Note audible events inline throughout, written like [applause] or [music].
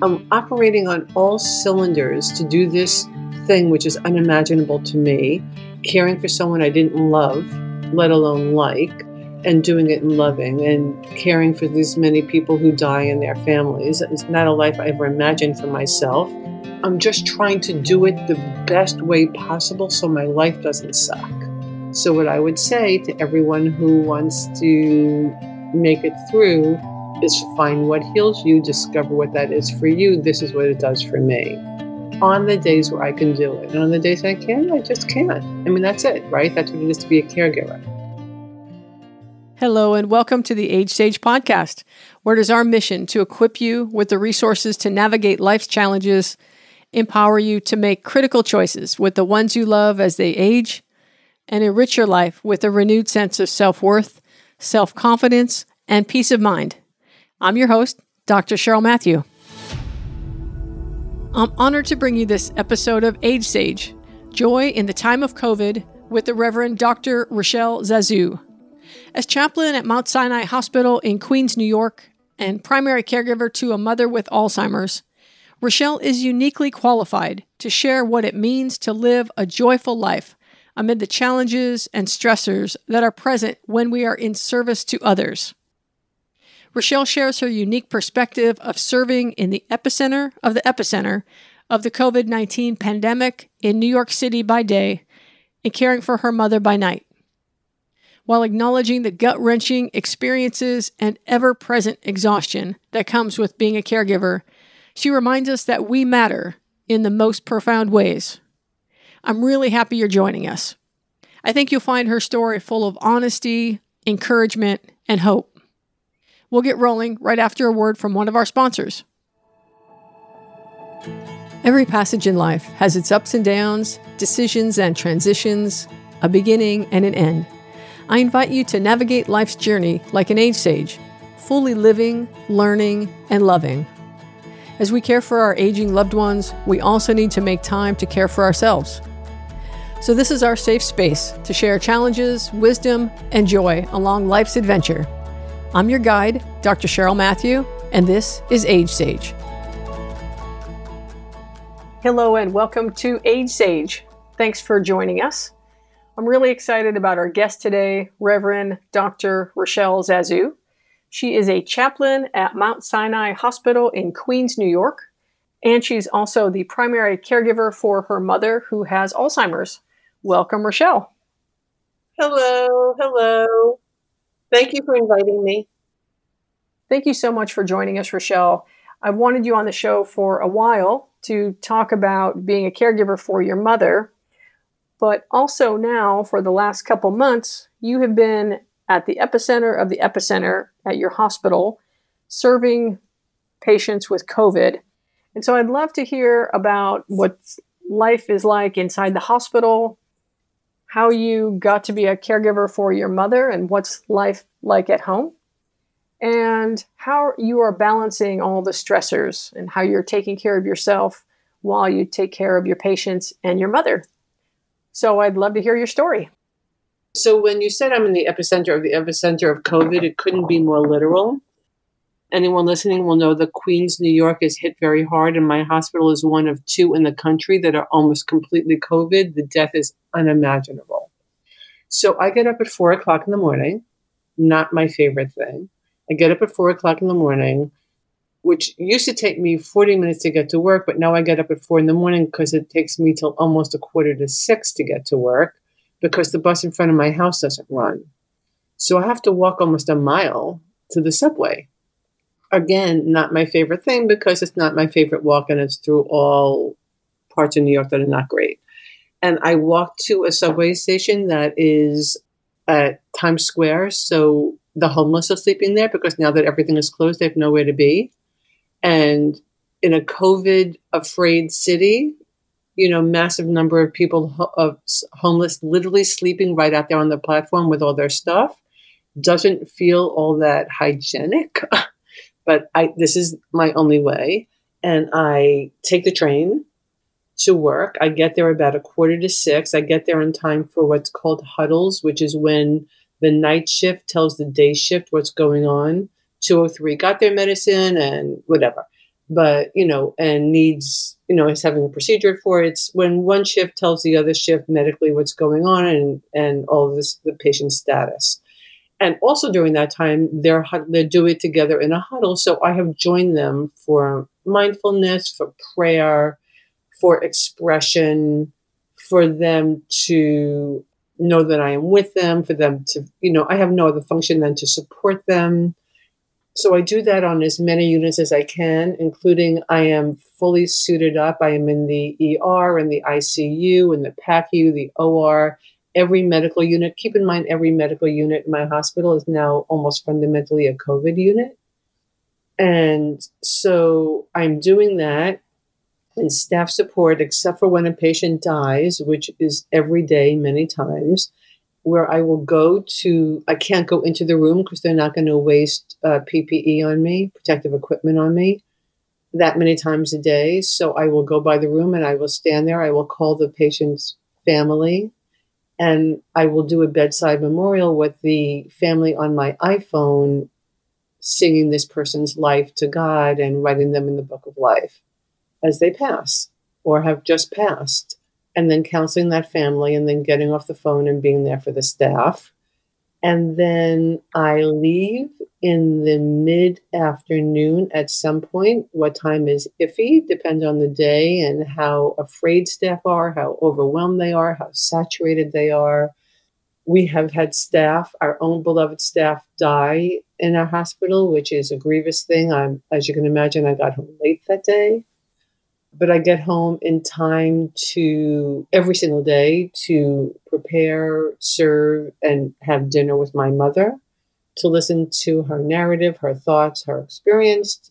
I'm operating on all cylinders to do this thing which is unimaginable to me, caring for someone I didn't love, let alone like, and doing it and loving and caring for these many people who die in their families. It's not a life I ever imagined for myself. I'm just trying to do it the best way possible so my life doesn't suck. So, what I would say to everyone who wants to make it through is find what heals you, discover what that is for you. This is what it does for me. On the days where I can do it, and on the days I can't, I just can't. I mean, that's it, right? That's what it is to be a caregiver. Hello, and welcome to the Age Sage podcast, where it is our mission to equip you with the resources to navigate life's challenges, empower you to make critical choices with the ones you love as they age, and enrich your life with a renewed sense of self worth, self confidence, and peace of mind. I'm your host, Dr. Cheryl Matthew. I'm honored to bring you this episode of Age Sage Joy in the Time of COVID with the Reverend Dr. Rochelle Zazu. As chaplain at Mount Sinai Hospital in Queens, New York, and primary caregiver to a mother with Alzheimer's, Rochelle is uniquely qualified to share what it means to live a joyful life amid the challenges and stressors that are present when we are in service to others. Rochelle shares her unique perspective of serving in the epicenter of the epicenter of the COVID 19 pandemic in New York City by day and caring for her mother by night, while acknowledging the gut wrenching experiences and ever present exhaustion that comes with being a caregiver. She reminds us that we matter in the most profound ways. I'm really happy you're joining us. I think you'll find her story full of honesty, encouragement, and hope. We'll get rolling right after a word from one of our sponsors. Every passage in life has its ups and downs, decisions and transitions, a beginning and an end. I invite you to navigate life's journey like an age sage, fully living, learning, and loving. As we care for our aging loved ones, we also need to make time to care for ourselves. So, this is our safe space to share challenges, wisdom, and joy along life's adventure. I'm your guide, Dr. Cheryl Matthew, and this is Age Sage. Hello, and welcome to Age Sage. Thanks for joining us. I'm really excited about our guest today, Reverend Dr. Rochelle Zazu. She is a chaplain at Mount Sinai Hospital in Queens, New York, and she's also the primary caregiver for her mother who has Alzheimer's. Welcome, Rochelle. Hello, hello. Thank you for inviting me. Thank you so much for joining us, Rochelle. I've wanted you on the show for a while to talk about being a caregiver for your mother, but also now for the last couple months, you have been at the epicenter of the epicenter at your hospital serving patients with COVID. And so I'd love to hear about what life is like inside the hospital, how you got to be a caregiver for your mother and what's life like at home, and how you are balancing all the stressors and how you're taking care of yourself while you take care of your patients and your mother. So I'd love to hear your story. So when you said I'm in the epicenter of the epicenter of COVID, it couldn't be more literal anyone listening will know that Queens, New York is hit very hard, and my hospital is one of two in the country that are almost completely COVID. The death is unimaginable. So I get up at four o'clock in the morning, not my favorite thing. I get up at four o'clock in the morning, which used to take me 40 minutes to get to work, but now I get up at four in the morning because it takes me till almost a quarter to six to get to work because the bus in front of my house doesn't run. So I have to walk almost a mile to the subway again, not my favorite thing because it's not my favorite walk and it's through all parts of New York that are not great. And I walked to a subway station that is at Times Square. So the homeless are sleeping there because now that everything is closed, they have nowhere to be. And in a COVID afraid city, you know, massive number of people ho- of homeless literally sleeping right out there on the platform with all their stuff doesn't feel all that hygienic. [laughs] but I this is my only way. And I take the train to work. I get there about a quarter to six. I get there in time for what's called huddles, which is when the night shift tells the day shift what's going on. 203 got their medicine and whatever. but you know, and needs you know is having a procedure for it. It's when one shift tells the other shift medically what's going on and and all this the patient's status. And also during that time, they're they do it together in a huddle. So I have joined them for mindfulness, for prayer, for expression, for them to know that I am with them, for them to, you know, I have no other function than to support them. So I do that on as many units as I can, including I am fully suited up. I am in the ER and the ICU and the PACU, the OR, every medical unit. Keep in mind, every medical unit in my hospital is now almost fundamentally a COVID unit. And so I'm doing that and staff support, except for when a patient dies, which is every day, many times, where I will go to, I can't go into the room because they're not going to waste uh, PPE on me, protective equipment on me, that many times a day. So I will go by the room and I will stand there. I will call the patient's family and I will do a bedside memorial with the family on my iPhone singing this person's life to God and writing them in the book of life as they pass or have just passed, and then counseling that family and then getting off the phone and being there for the staff. And then I leave in the mid afternoon at some point. What time is iffy, depends on the day and how afraid staff are, how overwhelmed they are, how saturated they are. We have had staff, our own beloved staff, die in our hospital, which is a grievous thing. I'm, as you can imagine, I got home late that day but I get home in time to every single day to prepare, serve, and have dinner with my mother, to listen to her narrative, her thoughts, her experience.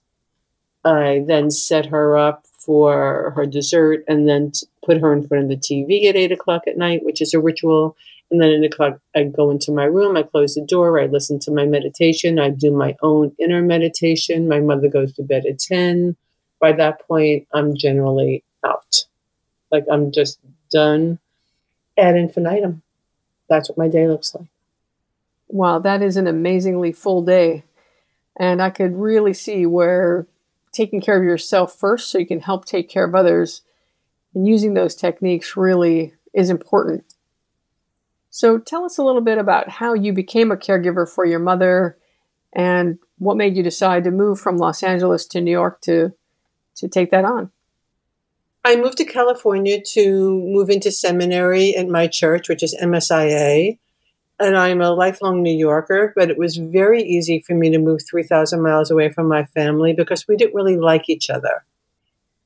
I then set her up for her dessert and then put her in front of the TV at eight o'clock at night, which is a ritual. And then at eight o'clock, I go into my room, I close the door, I listen to my meditation, I do my own inner meditation. My mother goes to bed at 10 by that point, I'm generally out. Like I'm just done ad infinitum. That's what my day looks like. Wow, that is an amazingly full day. And I could really see where taking care of yourself first so you can help take care of others and using those techniques really is important. So tell us a little bit about how you became a caregiver for your mother and what made you decide to move from Los Angeles to New York to to take that on? I moved to California to move into seminary at my church, which is MSIA. And I'm a lifelong New Yorker, but it was very easy for me to move 3,000 miles away from my family because we didn't really like each other.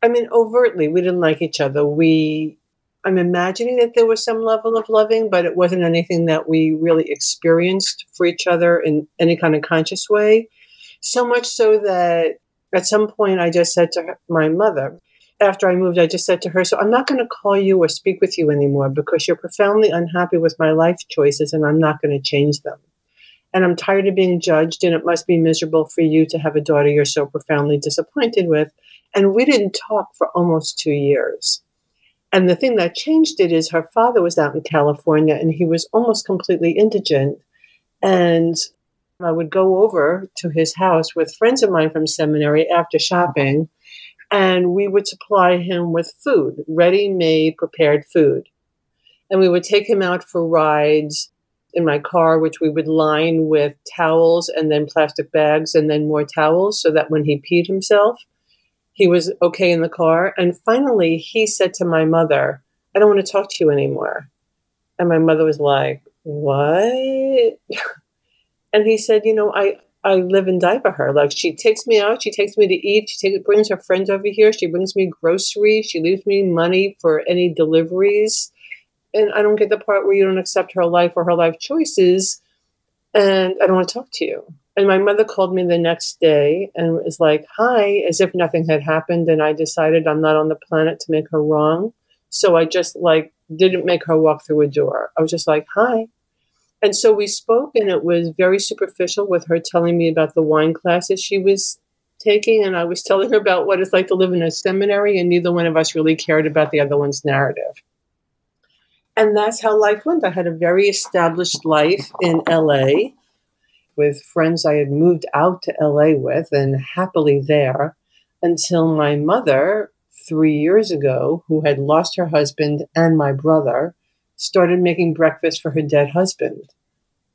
I mean, overtly, we didn't like each other. We, I'm imagining that there was some level of loving, but it wasn't anything that we really experienced for each other in any kind of conscious way. So much so that at some point, I just said to her, my mother, after I moved, I just said to her, So I'm not going to call you or speak with you anymore because you're profoundly unhappy with my life choices and I'm not going to change them. And I'm tired of being judged, and it must be miserable for you to have a daughter you're so profoundly disappointed with. And we didn't talk for almost two years. And the thing that changed it is her father was out in California and he was almost completely indigent. And I would go over to his house with friends of mine from seminary after shopping, and we would supply him with food, ready made, prepared food. And we would take him out for rides in my car, which we would line with towels and then plastic bags and then more towels so that when he peed himself, he was okay in the car. And finally, he said to my mother, I don't want to talk to you anymore. And my mother was like, What? [laughs] And he said, you know, I, I live and die for her. Like she takes me out, she takes me to eat, she takes, brings her friends over here, she brings me groceries, she leaves me money for any deliveries. And I don't get the part where you don't accept her life or her life choices. And I don't want to talk to you. And my mother called me the next day and was like, hi, as if nothing had happened. And I decided I'm not on the planet to make her wrong. So I just like didn't make her walk through a door. I was just like, hi, and so we spoke, and it was very superficial with her telling me about the wine classes she was taking. And I was telling her about what it's like to live in a seminary, and neither one of us really cared about the other one's narrative. And that's how life went. I had a very established life in LA with friends I had moved out to LA with and happily there. until my mother, three years ago, who had lost her husband and my brother, started making breakfast for her dead husband.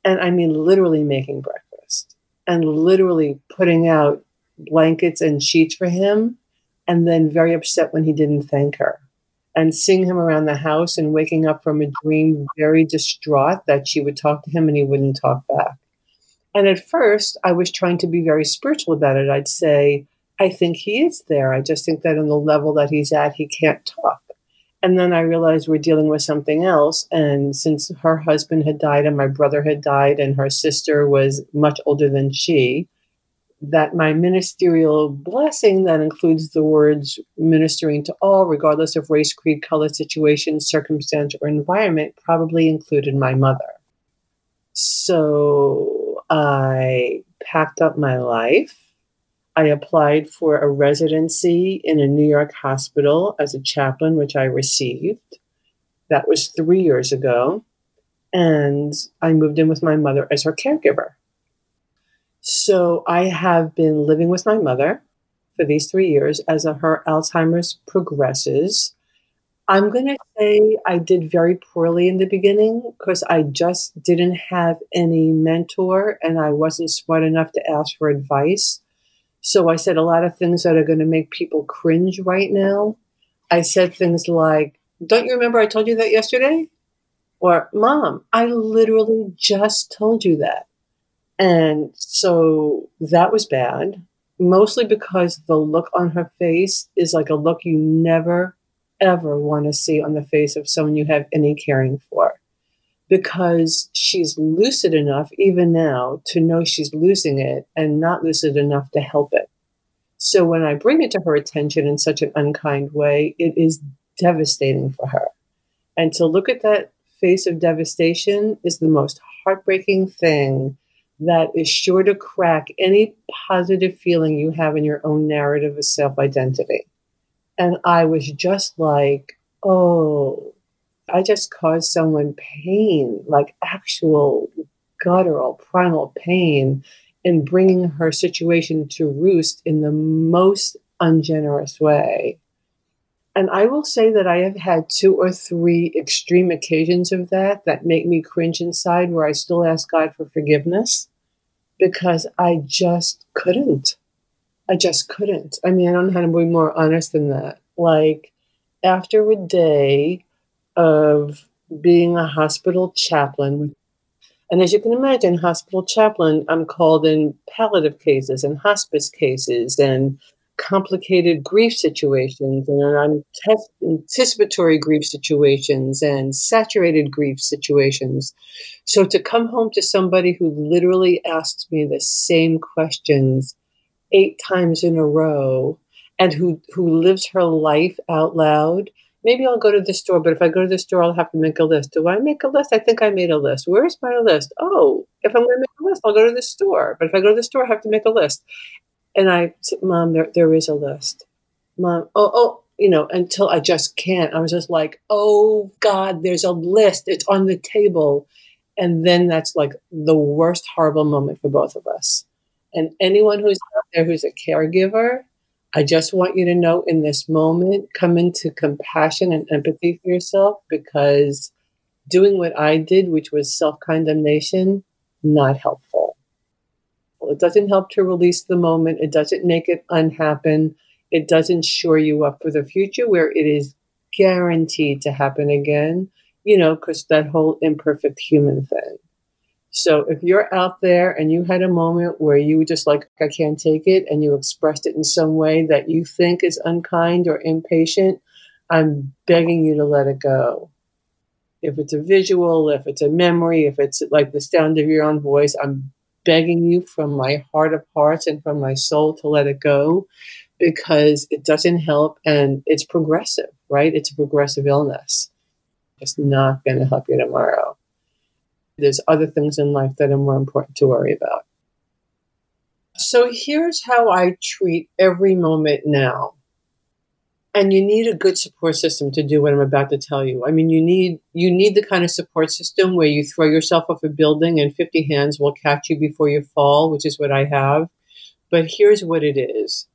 And I mean, literally making breakfast and literally putting out blankets and sheets for him, and then very upset when he didn't thank her. And seeing him around the house and waking up from a dream very distraught that she would talk to him and he wouldn't talk back. And at first, I was trying to be very spiritual about it. I'd say, I think he is there. I just think that on the level that he's at, he can't talk. And then I realized we're dealing with something else. And since her husband had died and my brother had died and her sister was much older than she, that my ministerial blessing that includes the words ministering to all, regardless of race, creed, color, situation, circumstance, or environment, probably included my mother. So I packed up my life I applied for a residency in a New York hospital as a chaplain, which I received. That was three years ago. And I moved in with my mother as her caregiver. So I have been living with my mother for these three years as her Alzheimer's progresses. I'm going to say I did very poorly in the beginning because I just didn't have any mentor and I wasn't smart enough to ask for advice. So I said a lot of things that are going to make people cringe right now. I said things like, Don't you remember I told you that yesterday? Or, Mom, I literally just told you that. And so that was bad, mostly because the look on her face is like a look you never, ever want to see on the face of someone you have any caring for because she's lucid enough, even now, to know she's losing it and not lucid enough to help it. So when I bring it to her attention in such an unkind way, it is devastating for her. And to look at that face of devastation is the most heartbreaking thing that is sure to crack any positive feeling you have in your own narrative of self identity. And I was just like, oh, I just caused someone pain, like actual guttural, primal pain, in bringing her situation to roost in the most ungenerous way. And I will say that I have had two or three extreme occasions of that that make me cringe inside, where I still ask God for forgiveness because I just couldn't. I just couldn't. I mean, I don't know how to be more honest than that. Like, after a day of being a hospital chaplain. And as you can imagine, hospital chaplain, I'm called in palliative cases and hospice cases and complicated grief situations and anticipatory grief situations and saturated grief situations. So to come home to somebody who literally asks me the same questions eight times in a row and who, who lives her life out loud maybe I'll go to the store, but if I go to the store, I'll have to make a list. Do I make a list? I think I made a list. Where's my list? Oh, if I'm going to make a list, I'll go to the store. But if I go to the store, I have to make a list. And I said, Mom, there, there is a list. Mom, oh, oh, you know, until I just can't. I was just like, oh God, there's a list. It's on the table. And then that's like the worst horrible moment for both of us. And anyone who's out there who's a caregiver, I just want you to know in this moment, come into compassion and empathy for yourself because doing what I did, which was self condemnation, not helpful. Well, it doesn't help to release the moment, it doesn't make it unhappen, it doesn't shore you up for the future where it is guaranteed to happen again, you know, because that whole imperfect human thing. So if you're out there and you had a moment where you were just like, I can't take it, and you expressed it in some way that you think is unkind or impatient, I'm begging you to let it go. If it's a visual, if it's a memory, if it's like the sound of your own voice, I'm begging you from my heart of hearts and from my soul to let it go because it doesn't help and it's progressive, right? It's a progressive illness. It's not going to help you tomorrow. There's other things in life that are more important to worry about. So here's how I treat every moment now. And you need a good support system to do what I'm about to tell you. I mean, you need you need the kind of support system where you throw yourself off a building and 50 hands will catch you before you fall, which is what I have. But here's what it is.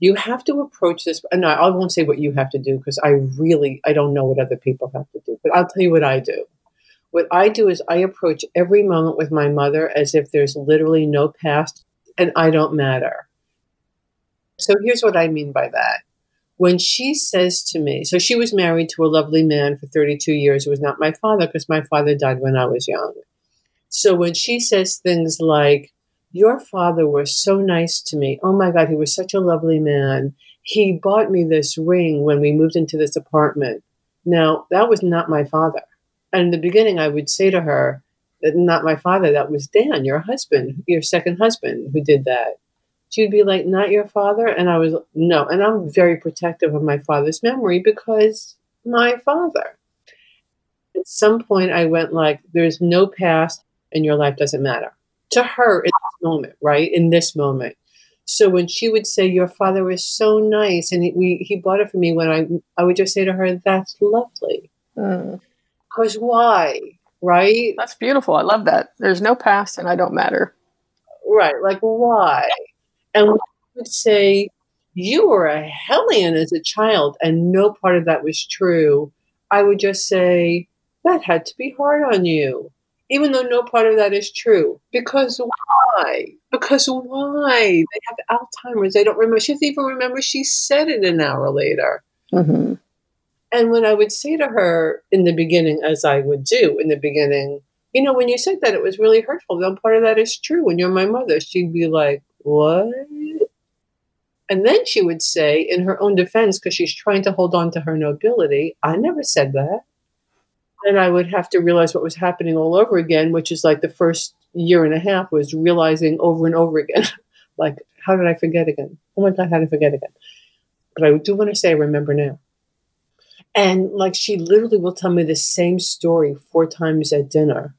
you have to approach this. And I, won't say what you have to do because I really I don't know what other people have to do. But I'll tell you what I do. What I do is I approach every moment with my mother as if there's literally no past and I don't matter. So here's what I mean by that. When she says to me, so she was married to a lovely man for 32 years who was not my father because my father died when I was young. So when she says things like, Your father was so nice to me. Oh my God, he was such a lovely man. He bought me this ring when we moved into this apartment. Now, that was not my father. And in the beginning, I would say to her, that Not my father, that was Dan, your husband, your second husband, who did that she'd be like, Not your father? And I was, No. And I'm very protective of my father's memory because my father. At some point, I went like, There's no past and your life doesn't matter. To her in this moment, right? In this moment. So when she would say, Your father was so nice and he, we, he bought it for me, when I, I would just say to her, That's lovely. Mm. Because why? Right? That's beautiful. I love that. There's no past and I don't matter. Right. Like, why? And we would say, You were a hellion as a child, and no part of that was true. I would just say, That had to be hard on you, even though no part of that is true. Because why? Because why? They have Alzheimer's. They don't remember. She doesn't even remember she said it an hour later. Mm-hmm. And when I would say to her in the beginning, as I would do in the beginning, you know, when you said that, it was really hurtful. No part of that is true. When you're my mother, she'd be like, what? And then she would say, in her own defense, because she's trying to hold on to her nobility, I never said that. And I would have to realize what was happening all over again, which is like the first year and a half was realizing over and over again, [laughs] like, how did I forget again? Oh my God, how did I forget again? But I do want to say I remember now. And like she literally will tell me the same story four times at dinner.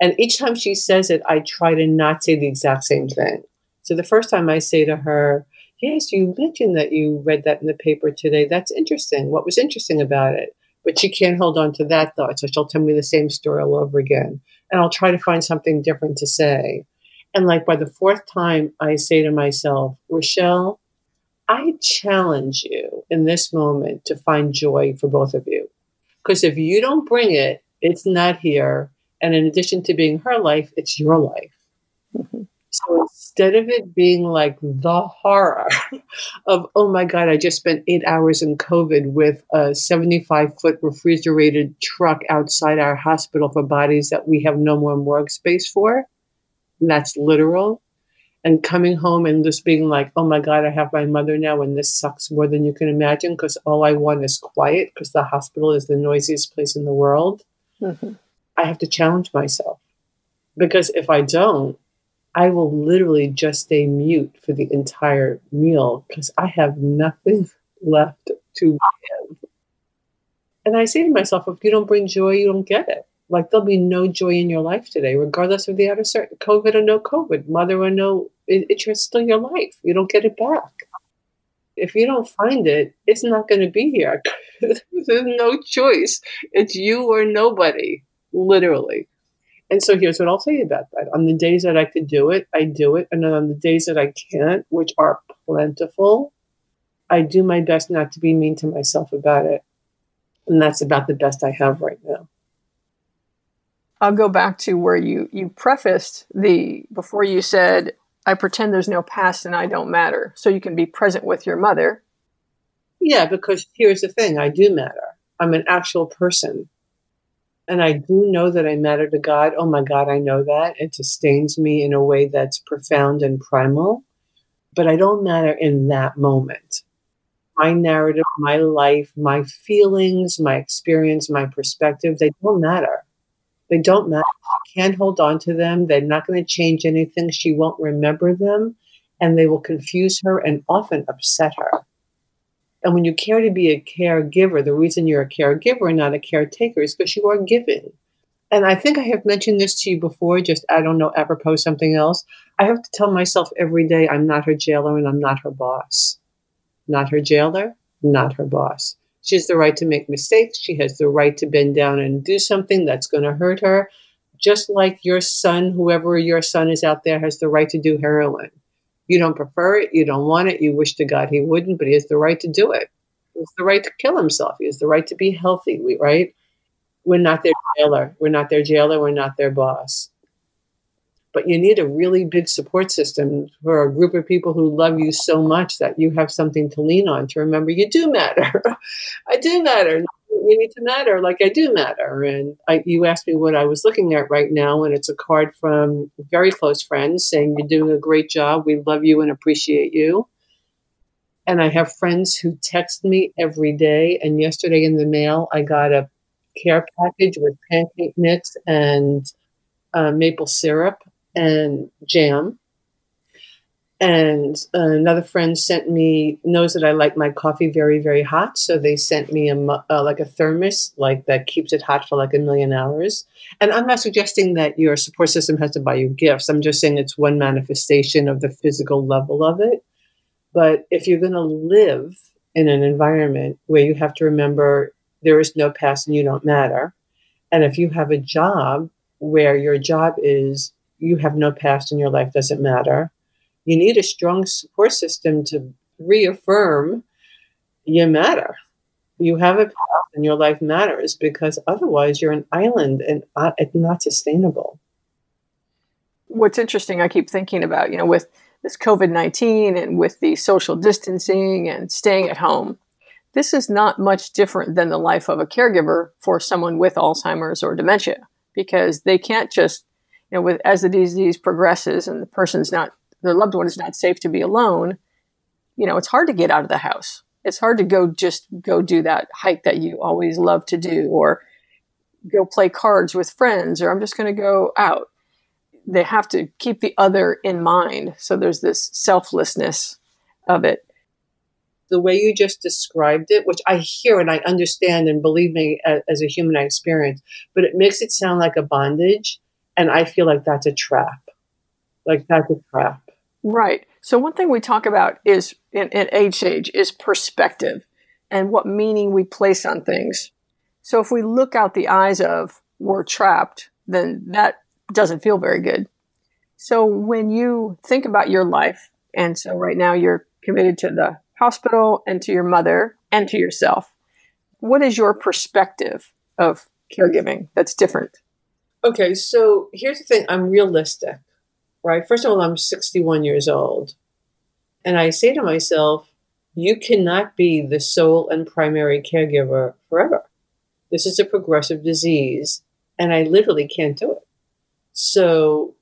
And each time she says it, I try to not say the exact same thing. So the first time I say to her, Yes, you mentioned that you read that in the paper today. That's interesting. What was interesting about it? But she can't hold on to that thought. So she'll tell me the same story all over again. And I'll try to find something different to say. And like by the fourth time, I say to myself, Rochelle, I challenge you in this moment to find joy for both of you. Because if you don't bring it, it's not here. And in addition to being her life, it's your life. Mm-hmm. [laughs] So instead of it being like the horror [laughs] of, oh my God, I just spent eight hours in COVID with a 75 foot refrigerated truck outside our hospital for bodies that we have no more morgue space for. And that's literal. And coming home and just being like, oh my God, I have my mother now, and this sucks more than you can imagine because all I want is quiet because the hospital is the noisiest place in the world. Mm-hmm. I have to challenge myself because if I don't, I will literally just stay mute for the entire meal because I have nothing [laughs] left to give. And I say to myself, if you don't bring joy, you don't get it. Like there'll be no joy in your life today, regardless of the other certain COVID or no COVID, mother or no, it, it's still your life. You don't get it back. If you don't find it, it's not going to be here. [laughs] There's no choice. It's you or nobody literally. And so here's what I'll say about that. On the days that I could do it, I do it. And then on the days that I can't, which are plentiful, I do my best not to be mean to myself about it. And that's about the best I have right now. I'll go back to where you you prefaced the before you said I pretend there's no past and I don't matter. So you can be present with your mother. Yeah, because here's the thing, I do matter. I'm an actual person and I do know that I matter to God. Oh my God, I know that. It sustains me in a way that's profound and primal. But I don't matter in that moment. My narrative, my life, my feelings, my experience, my perspective, they don't matter. They don't matter. I can't hold on to them. They're not going to change anything. She won't remember them and they will confuse her and often upset her. And when you care to be a caregiver, the reason you're a caregiver and not a caretaker is because you are giving. And I think I have mentioned this to you before, just I don't know, apropos something else. I have to tell myself every day I'm not her jailer and I'm not her boss. Not her jailer, not her boss. She has the right to make mistakes. She has the right to bend down and do something that's going to hurt her. Just like your son, whoever your son is out there, has the right to do heroin. You don't prefer it. You don't want it. You wish to God he wouldn't, but he has the right to do it. He has the right to kill himself. He has the right to be healthy, right? We're not their jailer. We're not their jailer. We're not their boss. But you need a really big support system for a group of people who love you so much that you have something to lean on to remember you do matter. [laughs] I do matter you need to matter like I do matter. And I, you asked me what I was looking at right now, and it's a card from very close friends saying, You're doing a great job. We love you and appreciate you. And I have friends who text me every day. And yesterday in the mail, I got a care package with pancake mix and uh, maple syrup and jam and another friend sent me knows that I like my coffee very very hot, so they sent me a uh, like a thermos like that keeps it hot for like a million hours. And I'm not suggesting that your support system has to buy you gifts. I'm just saying it's one manifestation of the physical level of it. But if you're going to live in an environment where you have to remember there is no past and you don't matter, and if you have a job where your job is you have no past and your life doesn't matter you need a strong support system to reaffirm you matter. You have a path and your life matters because otherwise you're an island and it's not sustainable. What's interesting, I keep thinking about, you know, with this COVID 19 and with the social distancing and staying at home, this is not much different than the life of a caregiver for someone with Alzheimer's or dementia because they can't just, you know, with as the disease progresses and the person's not their loved one is not safe to be alone, you know, it's hard to get out of the house. It's hard to go just go do that hike that you always love to do or go play cards with friends or I'm just going to go out. They have to keep the other in mind. So there's this selflessness of it. The way you just described it, which I hear and I understand, and believe me, as a human, I experience, but it makes it sound like a bondage. And I feel like that's a trap. Like that's a trap. Right. So one thing we talk about is in, in age sage is perspective and what meaning we place on things. So if we look out the eyes of we're trapped, then that doesn't feel very good. So when you think about your life, and so right now you're committed to the hospital and to your mother and to yourself, what is your perspective of caregiving that's different? Okay, so here's the thing I'm realistic right? First of all, I'm 61 years old. And I say to myself, you cannot be the sole and primary caregiver forever. This is a progressive disease, and I literally can't do it. So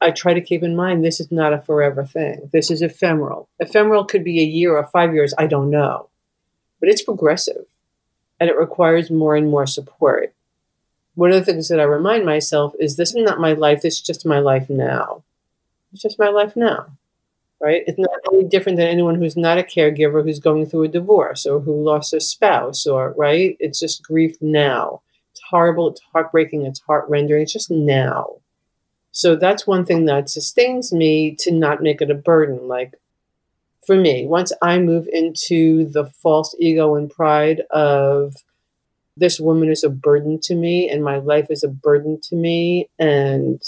I try to keep in mind this is not a forever thing. This is ephemeral. Ephemeral could be a year or five years, I don't know. But it's progressive, and it requires more and more support. One of the things that I remind myself is this is not my life, this is just my life now. It's just my life now, right? It's not any different than anyone who's not a caregiver who's going through a divorce or who lost a spouse or, right? It's just grief now. It's horrible. It's heartbreaking. It's heart rending. It's just now. So that's one thing that sustains me to not make it a burden. Like for me, once I move into the false ego and pride of this woman is a burden to me and my life is a burden to me and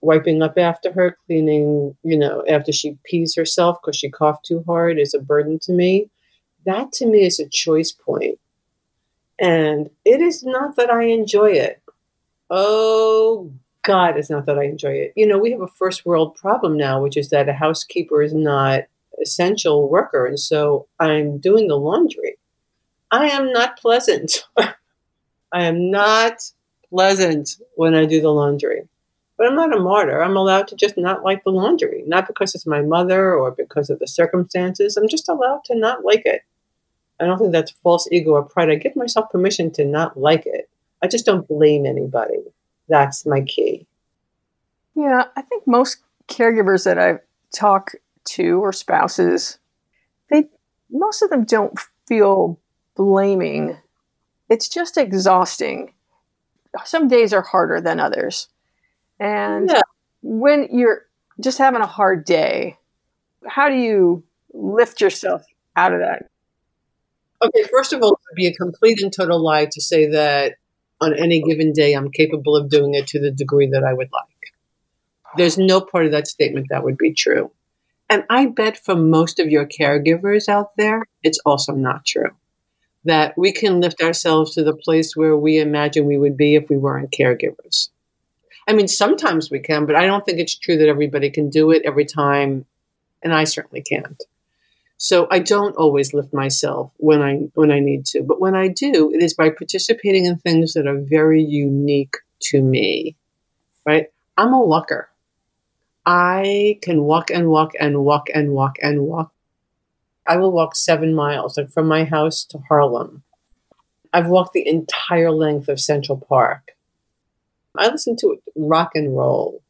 wiping up after her, cleaning, you know, after she pees herself because she coughed too hard is a burden to me. That to me is a choice point. And it is not that I enjoy it. Oh, God, it's not that I enjoy it. You know, we have a first world problem now, which is that a housekeeper is not essential worker. And so I'm doing the laundry. I am not pleasant. [laughs] I am not pleasant when I do the laundry. But I'm not a martyr. I'm allowed to just not like the laundry, not because it's my mother or because of the circumstances. I'm just allowed to not like it. I don't think that's false ego or pride. I give myself permission to not like it. I just don't blame anybody. That's my key. Yeah, I think most caregivers that I talk to or spouses, they most of them don't feel blaming. It's just exhausting. Some days are harder than others. And yeah. when you're just having a hard day, how do you lift yourself out of that? Okay, first of all, it would be a complete and total lie to say that on any given day I'm capable of doing it to the degree that I would like. There's no part of that statement that would be true. And I bet for most of your caregivers out there, it's also not true. That we can lift ourselves to the place where we imagine we would be if we weren't caregivers. I mean, sometimes we can, but I don't think it's true that everybody can do it every time, and I certainly can't. So I don't always lift myself when I when I need to, but when I do, it is by participating in things that are very unique to me. Right? I'm a walker. I can walk and walk and walk and walk and walk. I will walk seven miles, like from my house to Harlem. I've walked the entire length of Central Park. I listen to rock and roll,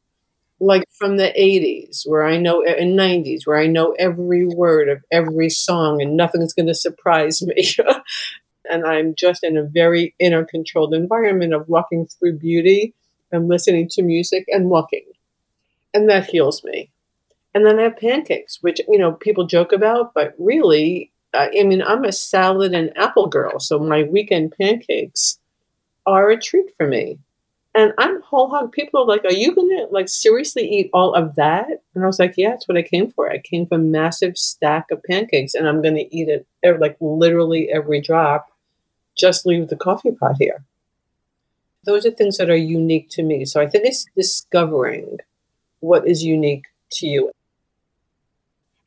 like from the 80s, where I know, and 90s, where I know every word of every song and nothing's going to surprise me. [laughs] and I'm just in a very inner controlled environment of walking through beauty and listening to music and walking and that heals me. And then I have pancakes, which you know people joke about, but really, uh, I mean, I'm a salad and apple girl, so my weekend pancakes are a treat for me. And I'm whole hog. People are like, "Are you gonna like seriously eat all of that?" And I was like, "Yeah, that's what I came for. I came for a massive stack of pancakes, and I'm gonna eat it like literally every drop. Just leave the coffee pot here." Those are things that are unique to me. So I think it's discovering what is unique to you.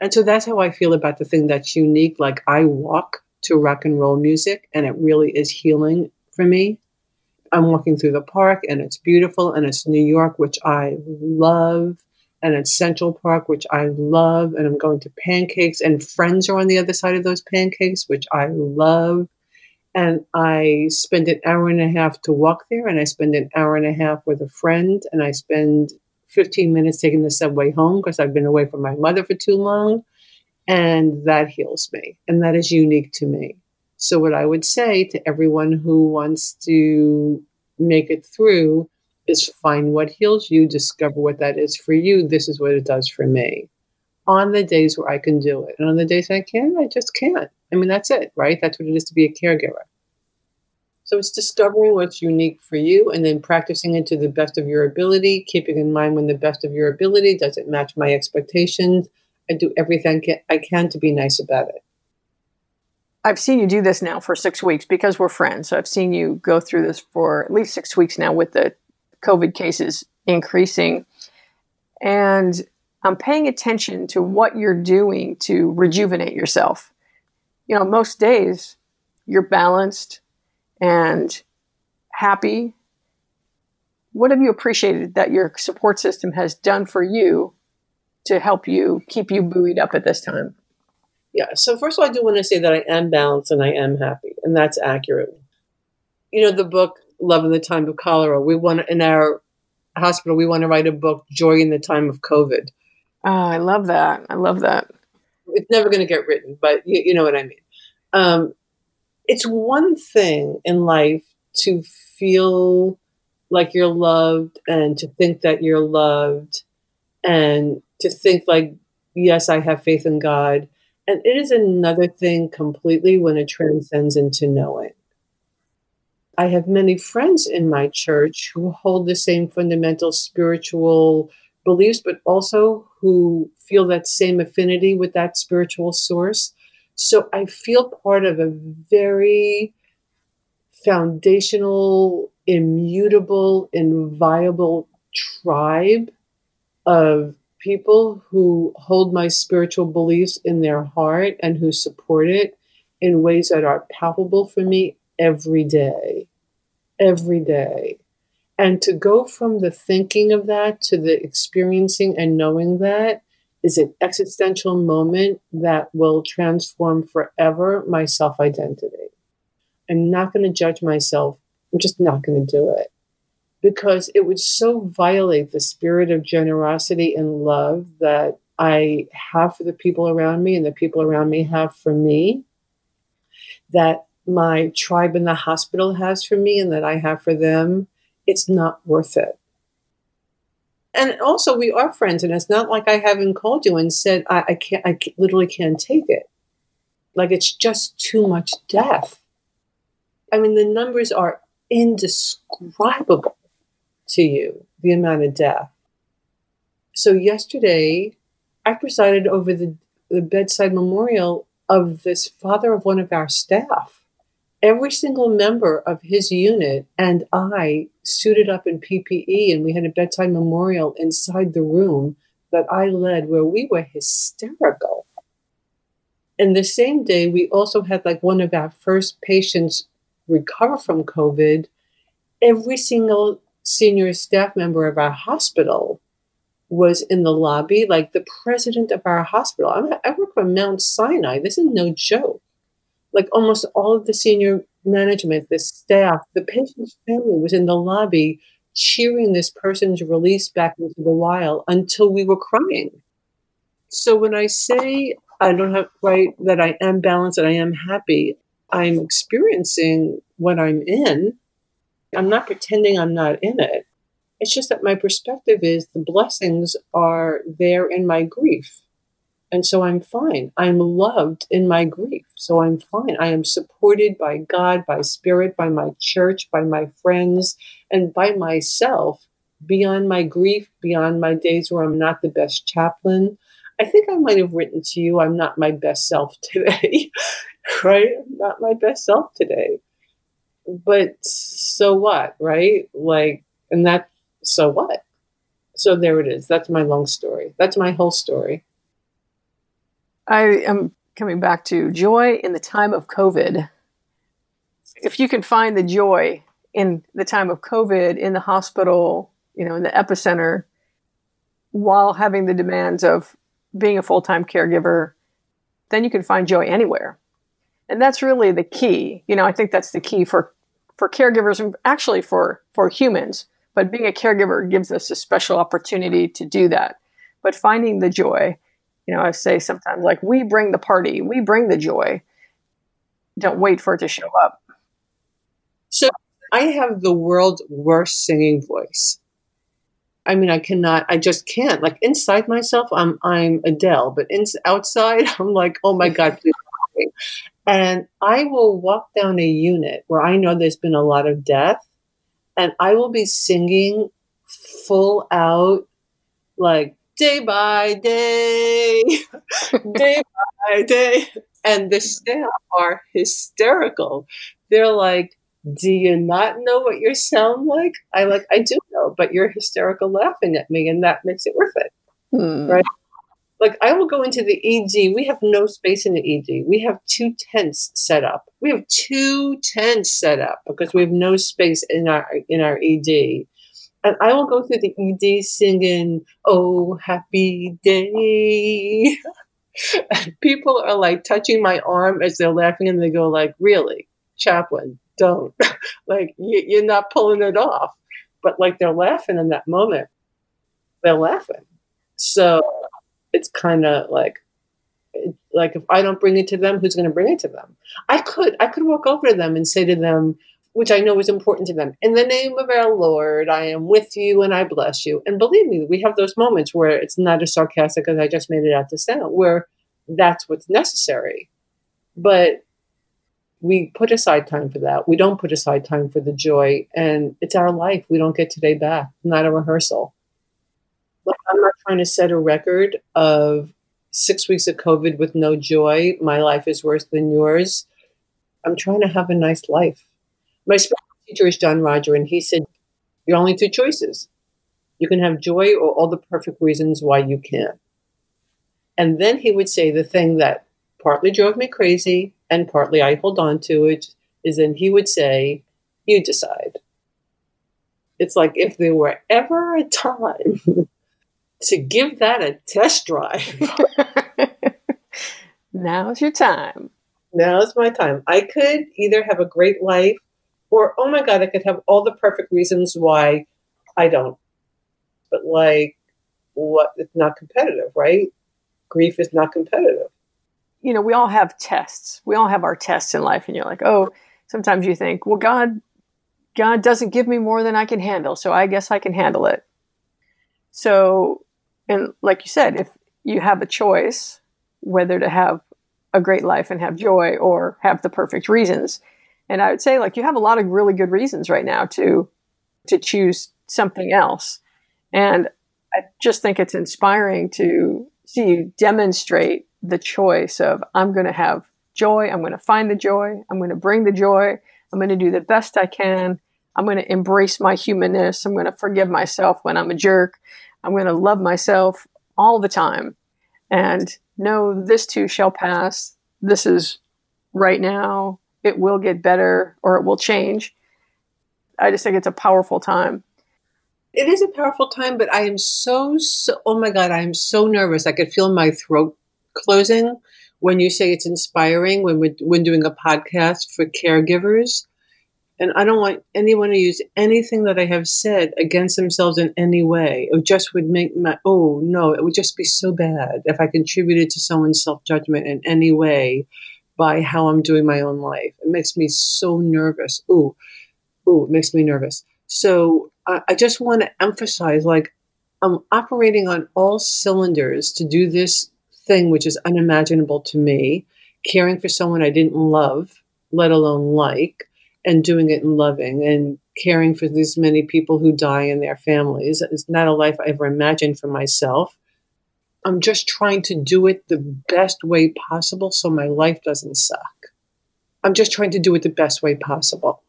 And so that's how I feel about the thing that's unique. Like I walk to rock and roll music and it really is healing for me. I'm walking through the park and it's beautiful and it's New York, which I love. And it's Central Park, which I love. And I'm going to pancakes and friends are on the other side of those pancakes, which I love. And I spend an hour and a half to walk there and I spend an hour and a half with a friend and I spend 15 minutes taking the subway home because I've been away from my mother for too long. And that heals me. And that is unique to me. So, what I would say to everyone who wants to make it through is find what heals you, discover what that is for you. This is what it does for me. On the days where I can do it. And on the days I can't, I just can't. I mean, that's it, right? That's what it is to be a caregiver. So it's discovering what's unique for you and then practicing it to the best of your ability, keeping in mind when the best of your ability doesn't match my expectations. I do everything I can to be nice about it. I've seen you do this now for six weeks because we're friends. So I've seen you go through this for at least six weeks now with the COVID cases increasing. And I'm paying attention to what you're doing to rejuvenate yourself. You know, most days you're balanced, and happy. What have you appreciated that your support system has done for you to help you keep you buoyed up at this time? Yeah. So first of all, I do want to say that I am balanced and I am happy, and that's accurate. You know, the book "Love in the Time of Cholera." We want in our hospital. We want to write a book, "Joy in the Time of COVID." Oh, I love that. I love that. It's never going to get written, but you, you know what I mean. Um, it's one thing in life to feel like you're loved and to think that you're loved and to think like yes i have faith in god. And it is another thing completely when it transcends into knowing. I have many friends in my church who hold the same fundamental spiritual beliefs but also who feel that same affinity with that spiritual source so I feel part of a very foundational, immutable, inviolable tribe of people who hold my spiritual beliefs in their heart and who support it in ways that are palpable for me every day. Every day. And to go from the thinking of that to the experiencing and knowing that is an existential moment that will transform forever my self identity. I'm not going to judge myself. I'm just not going to do it because it would so violate the spirit of generosity and love that I have for the people around me and the people around me have for me, that my tribe in the hospital has for me and that I have for them. It's not worth it and also we are friends and it's not like i haven't called you and said i, I can't i literally can't take it. Like it's just too much death i mean the numbers are indescribable to you the amount of death so yesterday I presided over the, the bedside memorial of this father of one of our staff. Every single member of his unit and I suited up in PPE, and we had a bedtime memorial inside the room that I led where we were hysterical. And the same day, we also had like one of our first patients recover from COVID. Every single senior staff member of our hospital was in the lobby, like the president of our hospital. I work for Mount Sinai. This is no joke. Like almost all of the senior management, the staff, the patient's family was in the lobby cheering this person's release back into the wild until we were crying. So when I say I don't have right that I am balanced and I am happy, I'm experiencing what I'm in. I'm not pretending I'm not in it. It's just that my perspective is the blessings are there in my grief. And so I'm fine. I'm loved in my grief. So I'm fine. I am supported by God, by spirit, by my church, by my friends, and by myself beyond my grief, beyond my days where I'm not the best chaplain. I think I might have written to you, I'm not my best self [laughs] today, right? I'm not my best self today. But so what, right? Like, and that, so what? So there it is. That's my long story. That's my whole story. I am coming back to joy in the time of COVID. If you can find the joy in the time of COVID in the hospital, you know, in the epicenter, while having the demands of being a full time caregiver, then you can find joy anywhere. And that's really the key. You know, I think that's the key for, for caregivers and actually for, for humans. But being a caregiver gives us a special opportunity to do that. But finding the joy, you know, I say sometimes like, we bring the party, we bring the joy. Don't wait for it to show up. So I have the world's worst singing voice. I mean, I cannot. I just can't. Like inside myself, I'm I'm Adele, but in, outside, [laughs] I'm like, oh my god, please. And I will walk down a unit where I know there's been a lot of death, and I will be singing full out, like day by day, [laughs] day by day, and the staff are hysterical. They're like, do you not know what you sound like? I like, I do know, but you're hysterical laughing at me, and that makes it worth it. Hmm. Right? Like, I will go into the ED. We have no space in the ED. We have two tents set up. We have two tents set up because we have no space in our in our ED. And I will go through the ED singing, Oh, happy day. [laughs] people are like touching my arm as they're laughing, and they go, like, really? Chaplain, don't. [laughs] like you, are not pulling it off. But like they're laughing in that moment. They're laughing. So it's kind of like like if I don't bring it to them, who's going to bring it to them? I could I could walk over to them and say to them, which I know is important to them, in the name of our Lord, I am with you and I bless you. And believe me, we have those moments where it's not as sarcastic as I just made it out to sound, where that's what's necessary. But we put aside time for that. We don't put aside time for the joy, and it's our life. We don't get today back, not a rehearsal. Like, I'm not trying to set a record of six weeks of COVID with no joy. My life is worse than yours. I'm trying to have a nice life. My spiritual teacher is John Roger, and he said, You're only two choices. You can have joy or all the perfect reasons why you can't. And then he would say the thing that partly drove me crazy and partly I hold on to it, is then he would say, You decide. It's like if there were ever a time [laughs] to give that a test drive. [laughs] Now's your time. Now's my time. I could either have a great life or, oh my God, I could have all the perfect reasons why I don't. But like, what? It's not competitive, right? Grief is not competitive you know, we all have tests. We all have our tests in life, and you're like, oh, sometimes you think, well, God, God doesn't give me more than I can handle, so I guess I can handle it. So, and like you said, if you have a choice whether to have a great life and have joy or have the perfect reasons, and I would say like you have a lot of really good reasons right now to to choose something else, and I just think it's inspiring to see you demonstrate the choice of I'm going to have joy, I'm going to find the joy, I'm going to bring the joy, I'm going to do the best I can, I'm going to embrace my humanness, I'm going to forgive myself when I'm a jerk, I'm going to love myself all the time and know this too shall pass. This is right now. It will get better or it will change. I just think it's a powerful time. It is a powerful time, but I am so, so, oh my God, I am so nervous. I could feel my throat closing when you say it's inspiring when we're, when doing a podcast for caregivers. And I don't want anyone to use anything that I have said against themselves in any way. It just would make my, oh no, it would just be so bad if I contributed to someone's self judgment in any way by how I'm doing my own life. It makes me so nervous. Ooh, ooh, it makes me nervous. So uh, I just want to emphasize like, I'm operating on all cylinders to do this thing, which is unimaginable to me, caring for someone I didn't love, let alone like and doing it and loving and caring for these many people who die in their families. It's not a life I ever imagined for myself. I'm just trying to do it the best way possible so my life doesn't suck. I'm just trying to do it the best way possible.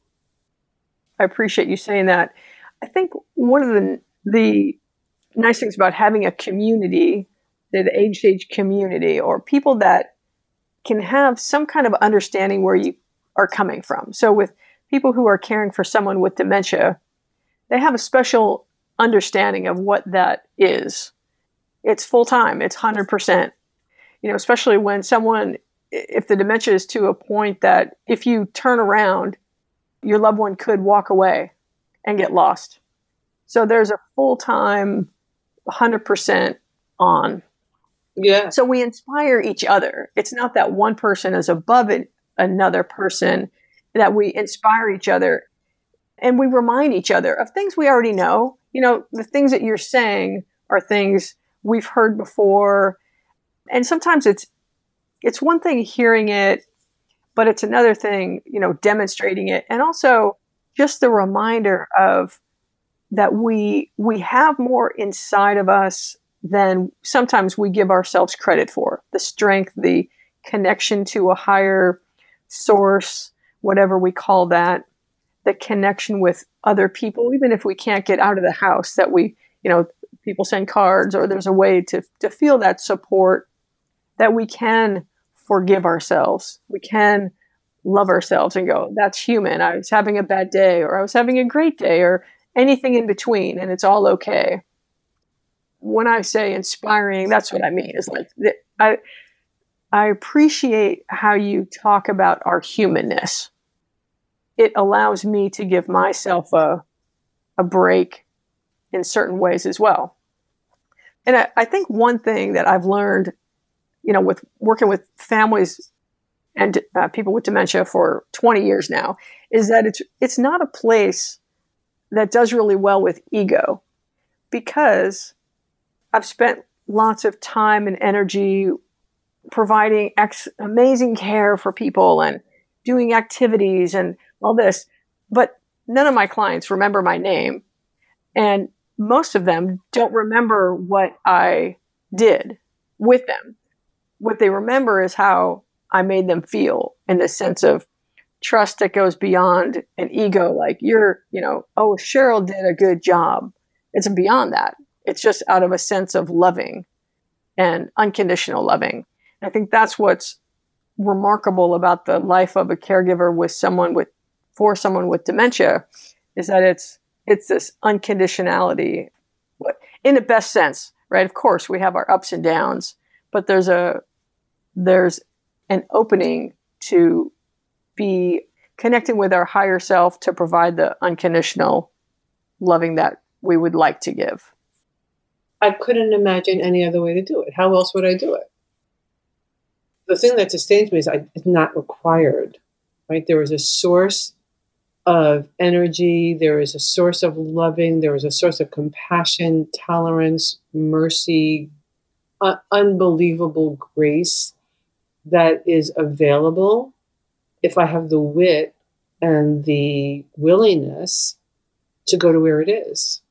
I appreciate you saying that. I think one of the the nice things about having a community, the Age Sage community, or people that can have some kind of understanding where you are coming from. So with people who are caring for someone with dementia, they have a special understanding of what that is. It's full time, it's 100%. You know, especially when someone, if the dementia is to a point that if you turn around, your loved one could walk away and get lost. So there's a full time, 100% on. Yeah. So we inspire each other. It's not that one person is above it, another person that we inspire each other and we remind each other of things we already know. You know, the things that you're saying are things we've heard before. And sometimes it's it's one thing hearing it, but it's another thing, you know, demonstrating it. And also just the reminder of that we we have more inside of us than sometimes we give ourselves credit for. The strength, the connection to a higher source, whatever we call that, the connection with other people, even if we can't get out of the house, that we, you know, people send cards or there's a way to, to feel that support, that we can forgive ourselves. We can love ourselves and go, that's human. I was having a bad day or I was having a great day or anything in between and it's all okay. When I say inspiring, that's what I mean. Is like I I appreciate how you talk about our humanness. It allows me to give myself a, a break in certain ways as well. And I, I think one thing that I've learned, you know, with working with families and uh, people with dementia for 20 years now, is that it's it's not a place that does really well with ego, because I've spent lots of time and energy providing ex- amazing care for people and doing activities and all this. But none of my clients remember my name. And most of them don't remember what I did with them. What they remember is how I made them feel in the sense of trust that goes beyond an ego, like you're, you know, oh, Cheryl did a good job. It's beyond that. It's just out of a sense of loving and unconditional loving. I think that's what's remarkable about the life of a caregiver with someone with for someone with dementia is that it's it's this unconditionality in the best sense right? Of course we have our ups and downs but there's a there's an opening to be connecting with our higher self to provide the unconditional loving that we would like to give. I couldn't imagine any other way to do it. How else would i do it? The thing that sustains me is I, it's not required, right? There is a source of energy, there is a source of loving, there is a source of compassion, tolerance, mercy, uh, unbelievable grace that is available if I have the wit and the willingness to go to where it is.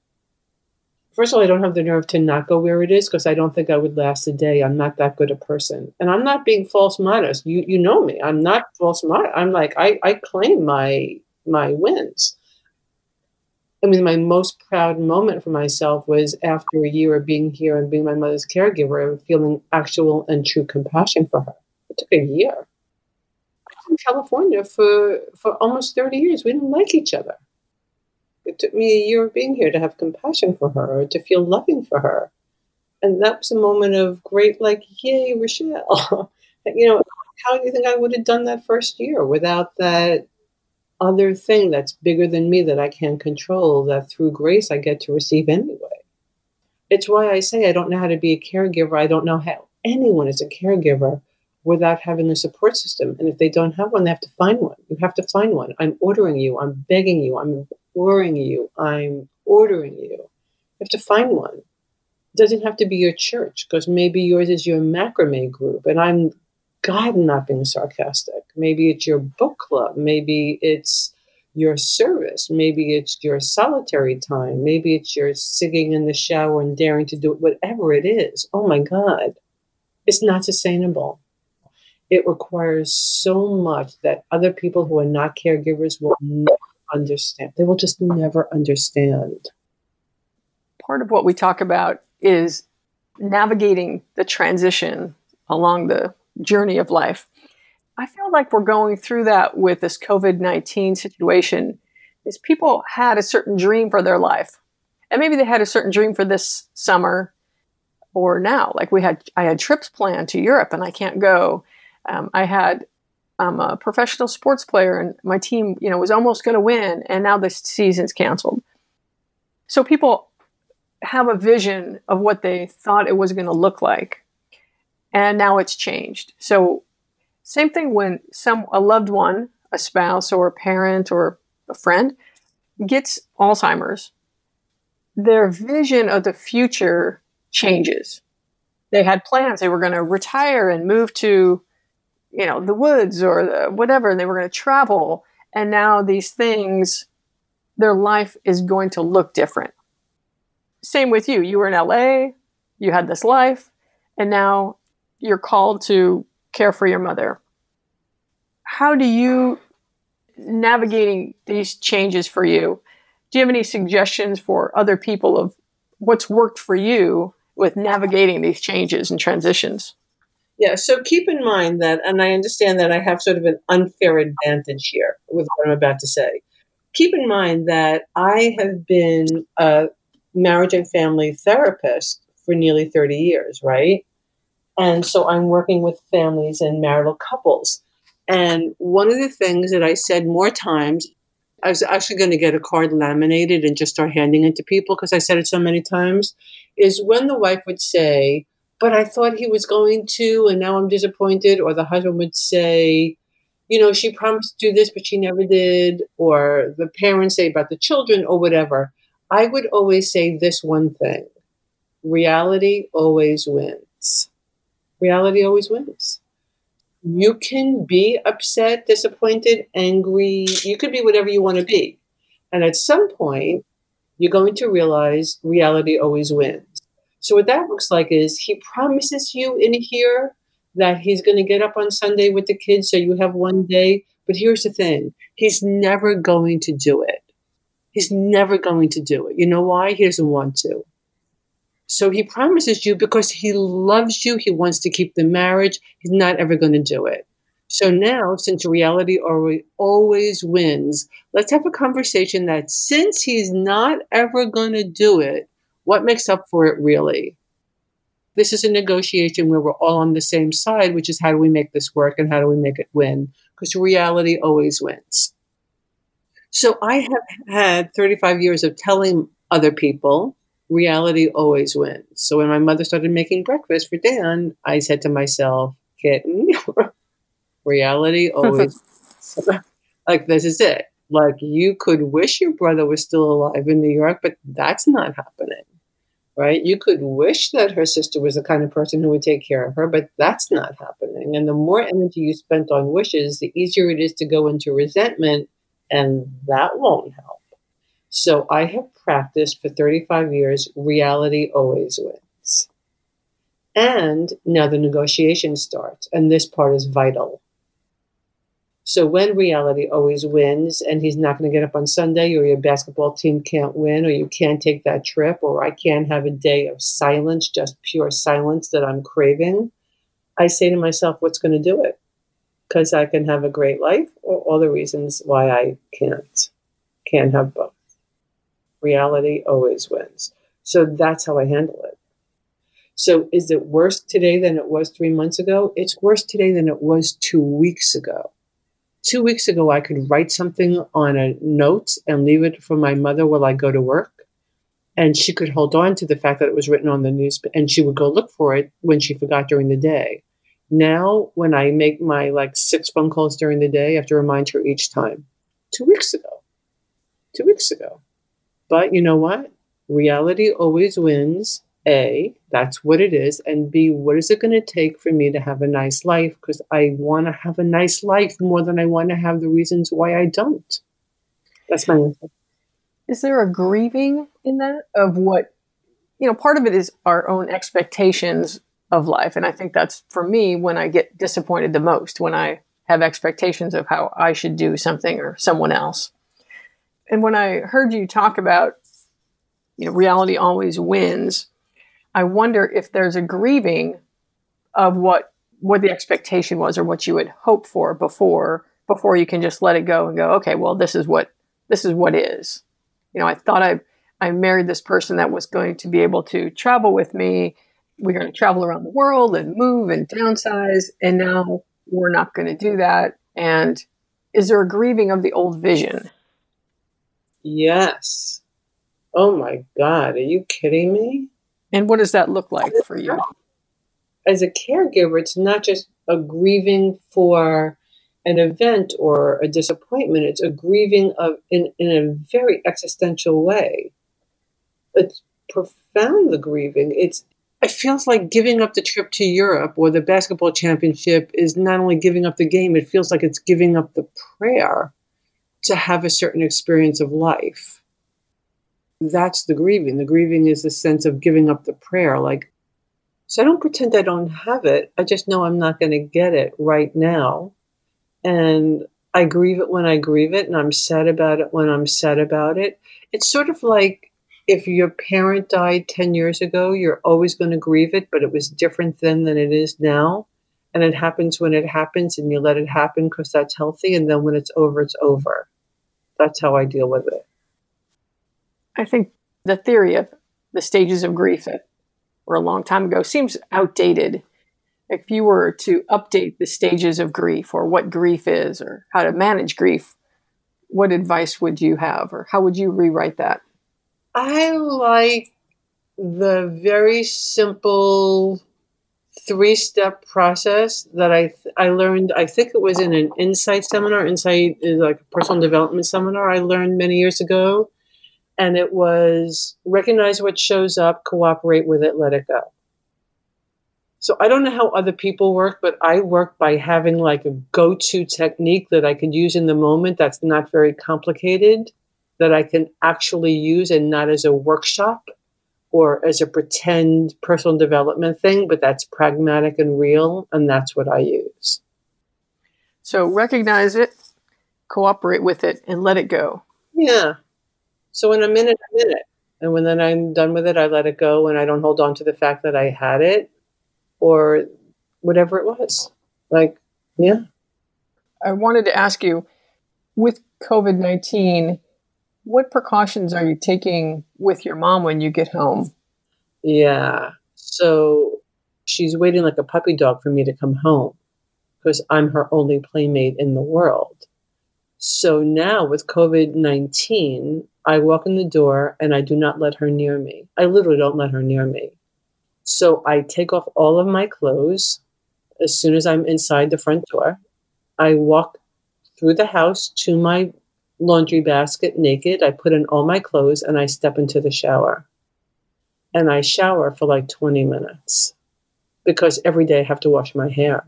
first of all, I don't have the nerve to not go where it is because I don't think I would last a day. I'm not that good a person. And I'm not being false modest. You you know me. I'm not false modest. I'm like I, I claim my my wins. I mean, my most proud moment for myself was after a year of being here and being my mother's caregiver and feeling actual and true compassion for her. It took a year. in California for for almost 30 years. We didn't like each other it took me a year of being here to have compassion for her, to feel loving for her. And that was a moment of great, like, yay, Rochelle. [laughs] you know, how do you think I would have done that first year without that other thing that's bigger than me that I can't control, that through grace I get to receive anyway? It's why I say I don't know how to be a caregiver. I don't know how anyone is a caregiver without having a support system. And if they don't have one, they have to find one. You have to find one. I'm ordering you. I'm begging you. I'm imploring you. I'm ordering you. You have to find one. It doesn't have to be your church because maybe yours is your macrame group. And I'm, God, not being sarcastic. Maybe it's your book club. Maybe it's your service. Maybe it's your solitary time. Maybe it's your singing in the shower and daring to do it, whatever it is. Oh my God. It's not sustainable it requires so much that other people who are not caregivers will never understand. They will just never understand. Part of what we talk about is navigating the transition along the journey of life. I feel like we're going through that with this COVID 19 situation. Is people had a certain dream for their life. And maybe they had a certain dream for this summer or now. Like we had, I had trips planned to Europe and I can't go um, I had I'm a professional sports player, and my team, you know, was almost going to win, and now the season's canceled. So people have a vision of what they thought it was going to look like, and now it's changed. So same thing when some a loved one, a spouse or a parent or a friend gets Alzheimer's, their vision of the future changes. They had plans; they were going to retire and move to you know, the woods or the whatever, and they were going to travel. And now these things, their life is going to look different. Same with you. You were in LA, you had this life, and now you're called to care for your mother. How do you navigating these changes for you? Do you have any suggestions for other people of what's worked for you with navigating these changes and transitions? Yeah, so keep in mind that, and I understand that I have sort of an unfair advantage here with what I'm about to say. Keep in mind that I have been a marriage and family therapist for nearly 30 years, right? And so I'm working with families and marital couples. And one of the things that I said more times, I was actually going to get a card laminated and just start handing it to people because I said it so many times, is when the wife would say, but I thought he was going to, and now I'm disappointed. Or the husband would say, you know, she promised to do this, but she never did. Or the parents say about the children or whatever. I would always say this one thing reality always wins. Reality always wins. You can be upset, disappointed, angry. You could be whatever you want to be. And at some point, you're going to realize reality always wins. So what that looks like is he promises you in here that he's going to get up on Sunday with the kids so you have one day. But here's the thing. He's never going to do it. He's never going to do it. You know why? He doesn't want to. So he promises you because he loves you. He wants to keep the marriage. He's not ever going to do it. So now, since reality always wins, let's have a conversation that since he's not ever going to do it, what makes up for it really? This is a negotiation where we're all on the same side, which is how do we make this work and how do we make it win? Because reality always wins. So I have had 35 years of telling other people reality always wins. So when my mother started making breakfast for Dan, I said to myself, kitten, [laughs] reality always [laughs] [laughs] like this is it. Like you could wish your brother was still alive in New York, but that's not happening right? You could wish that her sister was the kind of person who would take care of her, but that's not happening. And the more energy you spent on wishes, the easier it is to go into resentment, and that won't help. So I have practiced for 35 years reality always wins. And now the negotiation starts, and this part is vital. So when reality always wins and he's not going to get up on Sunday or your basketball team can't win or you can't take that trip or I can't have a day of silence, just pure silence that I'm craving, I say to myself, what's going to do it? Because I can have a great life or all the reasons why I can't. Can't have both. Reality always wins. So that's how I handle it. So is it worse today than it was three months ago? It's worse today than it was two weeks ago two weeks ago, I could write something on a note and leave it for my mother while I go to work. And she could hold on to the fact that it was written on the news and she would go look for it when she forgot during the day. Now, when I make my like six phone calls during the day, I have to remind her each time. Two weeks ago. Two weeks ago. But you know what? Reality always wins. A, that's what it is. And B, what is it going to take for me to have a nice life? Because I want to have a nice life more than I want to have the reasons why I don't. That's my answer. Is there a grieving in that of what, you know, part of it is our own expectations of life. And I think that's for me when I get disappointed the most, when I have expectations of how I should do something or someone else. And when I heard you talk about, you know, reality always wins, I wonder if there's a grieving of what what the expectation was or what you had hoped for before before you can just let it go and go, okay, well, this is what this is what is. You know, I thought I I married this person that was going to be able to travel with me. We're going to travel around the world and move and downsize, and now we're not going to do that. And is there a grieving of the old vision? Yes. Oh my God, are you kidding me? And what does that look like for you? As a caregiver, it's not just a grieving for an event or a disappointment, it's a grieving of in, in a very existential way. It's profound the grieving. It's it feels like giving up the trip to Europe or the basketball championship is not only giving up the game, it feels like it's giving up the prayer to have a certain experience of life that's the grieving. The grieving is the sense of giving up the prayer. Like, so I don't pretend I don't have it. I just know I'm not going to get it right now. And I grieve it when I grieve it, and I'm sad about it when I'm sad about it. It's sort of like if your parent died 10 years ago, you're always going to grieve it, but it was different then than it is now. And it happens when it happens, and you let it happen because that's healthy. And then when it's over, it's over. That's how I deal with it. I think the theory of the stages of grief that were a long time ago seems outdated. If you were to update the stages of grief or what grief is or how to manage grief, what advice would you have or how would you rewrite that? I like the very simple three step process that I th- I learned. I think it was in an insight seminar. Insight is like a personal development seminar I learned many years ago and it was recognize what shows up, cooperate with it, let it go. So I don't know how other people work, but I work by having like a go to technique that I could use in the moment that's not very complicated, that I can actually use and not as a workshop or as a pretend personal development thing, but that's pragmatic and real. And that's what I use. So recognize it, cooperate with it, and let it go. Yeah. So in a minute, in it. And when then I'm done with it, I let it go and I don't hold on to the fact that I had it or whatever it was. Like, yeah. I wanted to ask you with COVID 19, what precautions are you taking with your mom when you get home? Yeah. So she's waiting like a puppy dog for me to come home because I'm her only playmate in the world. So now with COVID 19, I walk in the door and I do not let her near me. I literally don't let her near me. So I take off all of my clothes as soon as I'm inside the front door. I walk through the house to my laundry basket naked. I put in all my clothes and I step into the shower. And I shower for like 20 minutes because every day I have to wash my hair.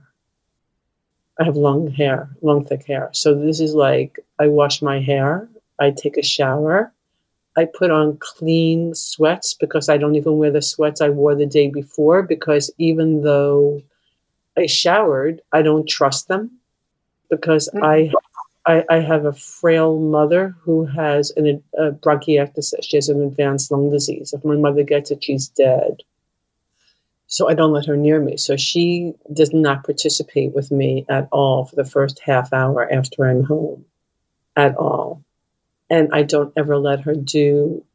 I have long hair, long, thick hair. So this is like I wash my hair I take a shower. I put on clean sweats because I don't even wear the sweats I wore the day before because even though I showered, I don't trust them because mm-hmm. I I, I, have a frail mother who has an, a bronchiectasis. She has an advanced lung disease. If my mother gets it, she's dead. So I don't let her near me. So she does not participate with me at all for the first half hour after I'm home, at all. And I don't ever let her do,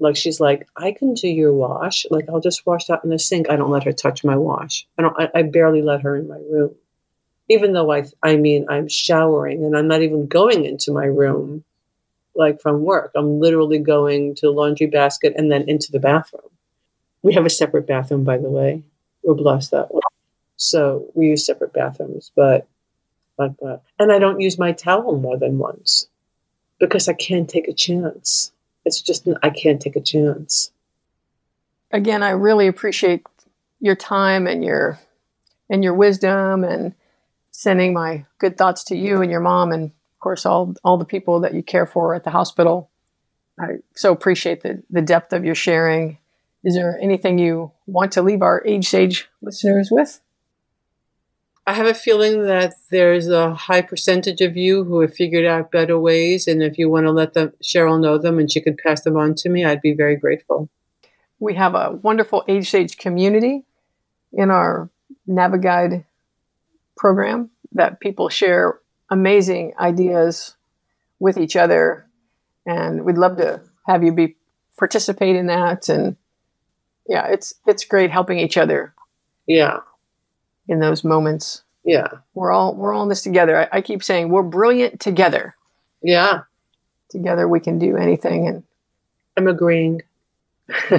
like, she's like, I can do your wash. Like, I'll just wash that in the sink. I don't let her touch my wash. I don't, I, I barely let her in my room even though I, I mean, I'm showering and I'm not even going into my room like from work. I'm literally going to laundry basket and then into the bathroom. We have a separate bathroom, by the way. We're blessed that way. So we use separate bathrooms, but like that. And I don't use my towel more than once because I can't take a chance. It's just, I can't take a chance. Again, I really appreciate your time and your and your wisdom and sending my good thoughts to you and your mom, and of course all all the people that you care for at the hospital. I so appreciate the the depth of your sharing. Is there anything you want to leave our Age Sage listeners with? I have a feeling that there's a high percentage of you who have figured out better ways, and if you want to let them, Cheryl know them, and she could pass them on to me, I'd be very grateful. We have a wonderful age sage community in our Naviguide program that people share amazing ideas with each other. And we'd love to have you be participate in that. And yeah, it's it's great helping each other. Yeah. In those moments. Yeah. We're all we're all in this together. I, I keep saying we're brilliant together. Yeah. Together we can do anything and I'm agreeing. [laughs]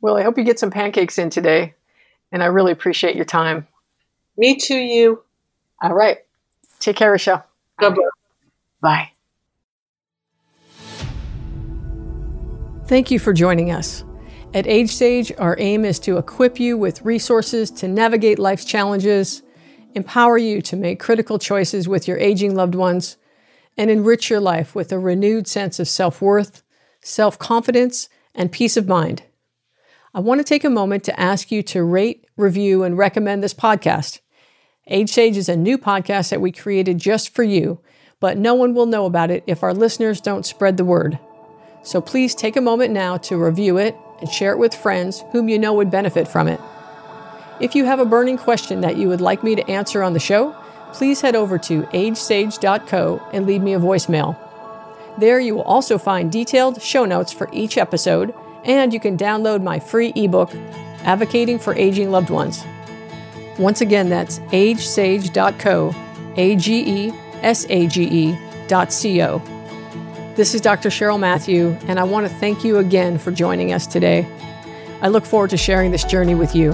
well, I hope you get some pancakes in today. And I really appreciate your time. Me too, you. All right. Take care, Rochelle. Bye. Bye. Thank you for joining us. At Age Sage, our aim is to equip you with resources to navigate life's challenges, empower you to make critical choices with your aging loved ones, and enrich your life with a renewed sense of self worth, self confidence, and peace of mind. I want to take a moment to ask you to rate, review, and recommend this podcast. Age Sage is a new podcast that we created just for you, but no one will know about it if our listeners don't spread the word. So please take a moment now to review it and share it with friends whom you know would benefit from it. If you have a burning question that you would like me to answer on the show, please head over to agesage.co and leave me a voicemail. There you will also find detailed show notes for each episode and you can download my free ebook, Advocating for Aging Loved Ones. Once again, that's agesage.co, A G E S A G E dot C O. This is Dr. Cheryl Matthew, and I want to thank you again for joining us today. I look forward to sharing this journey with you.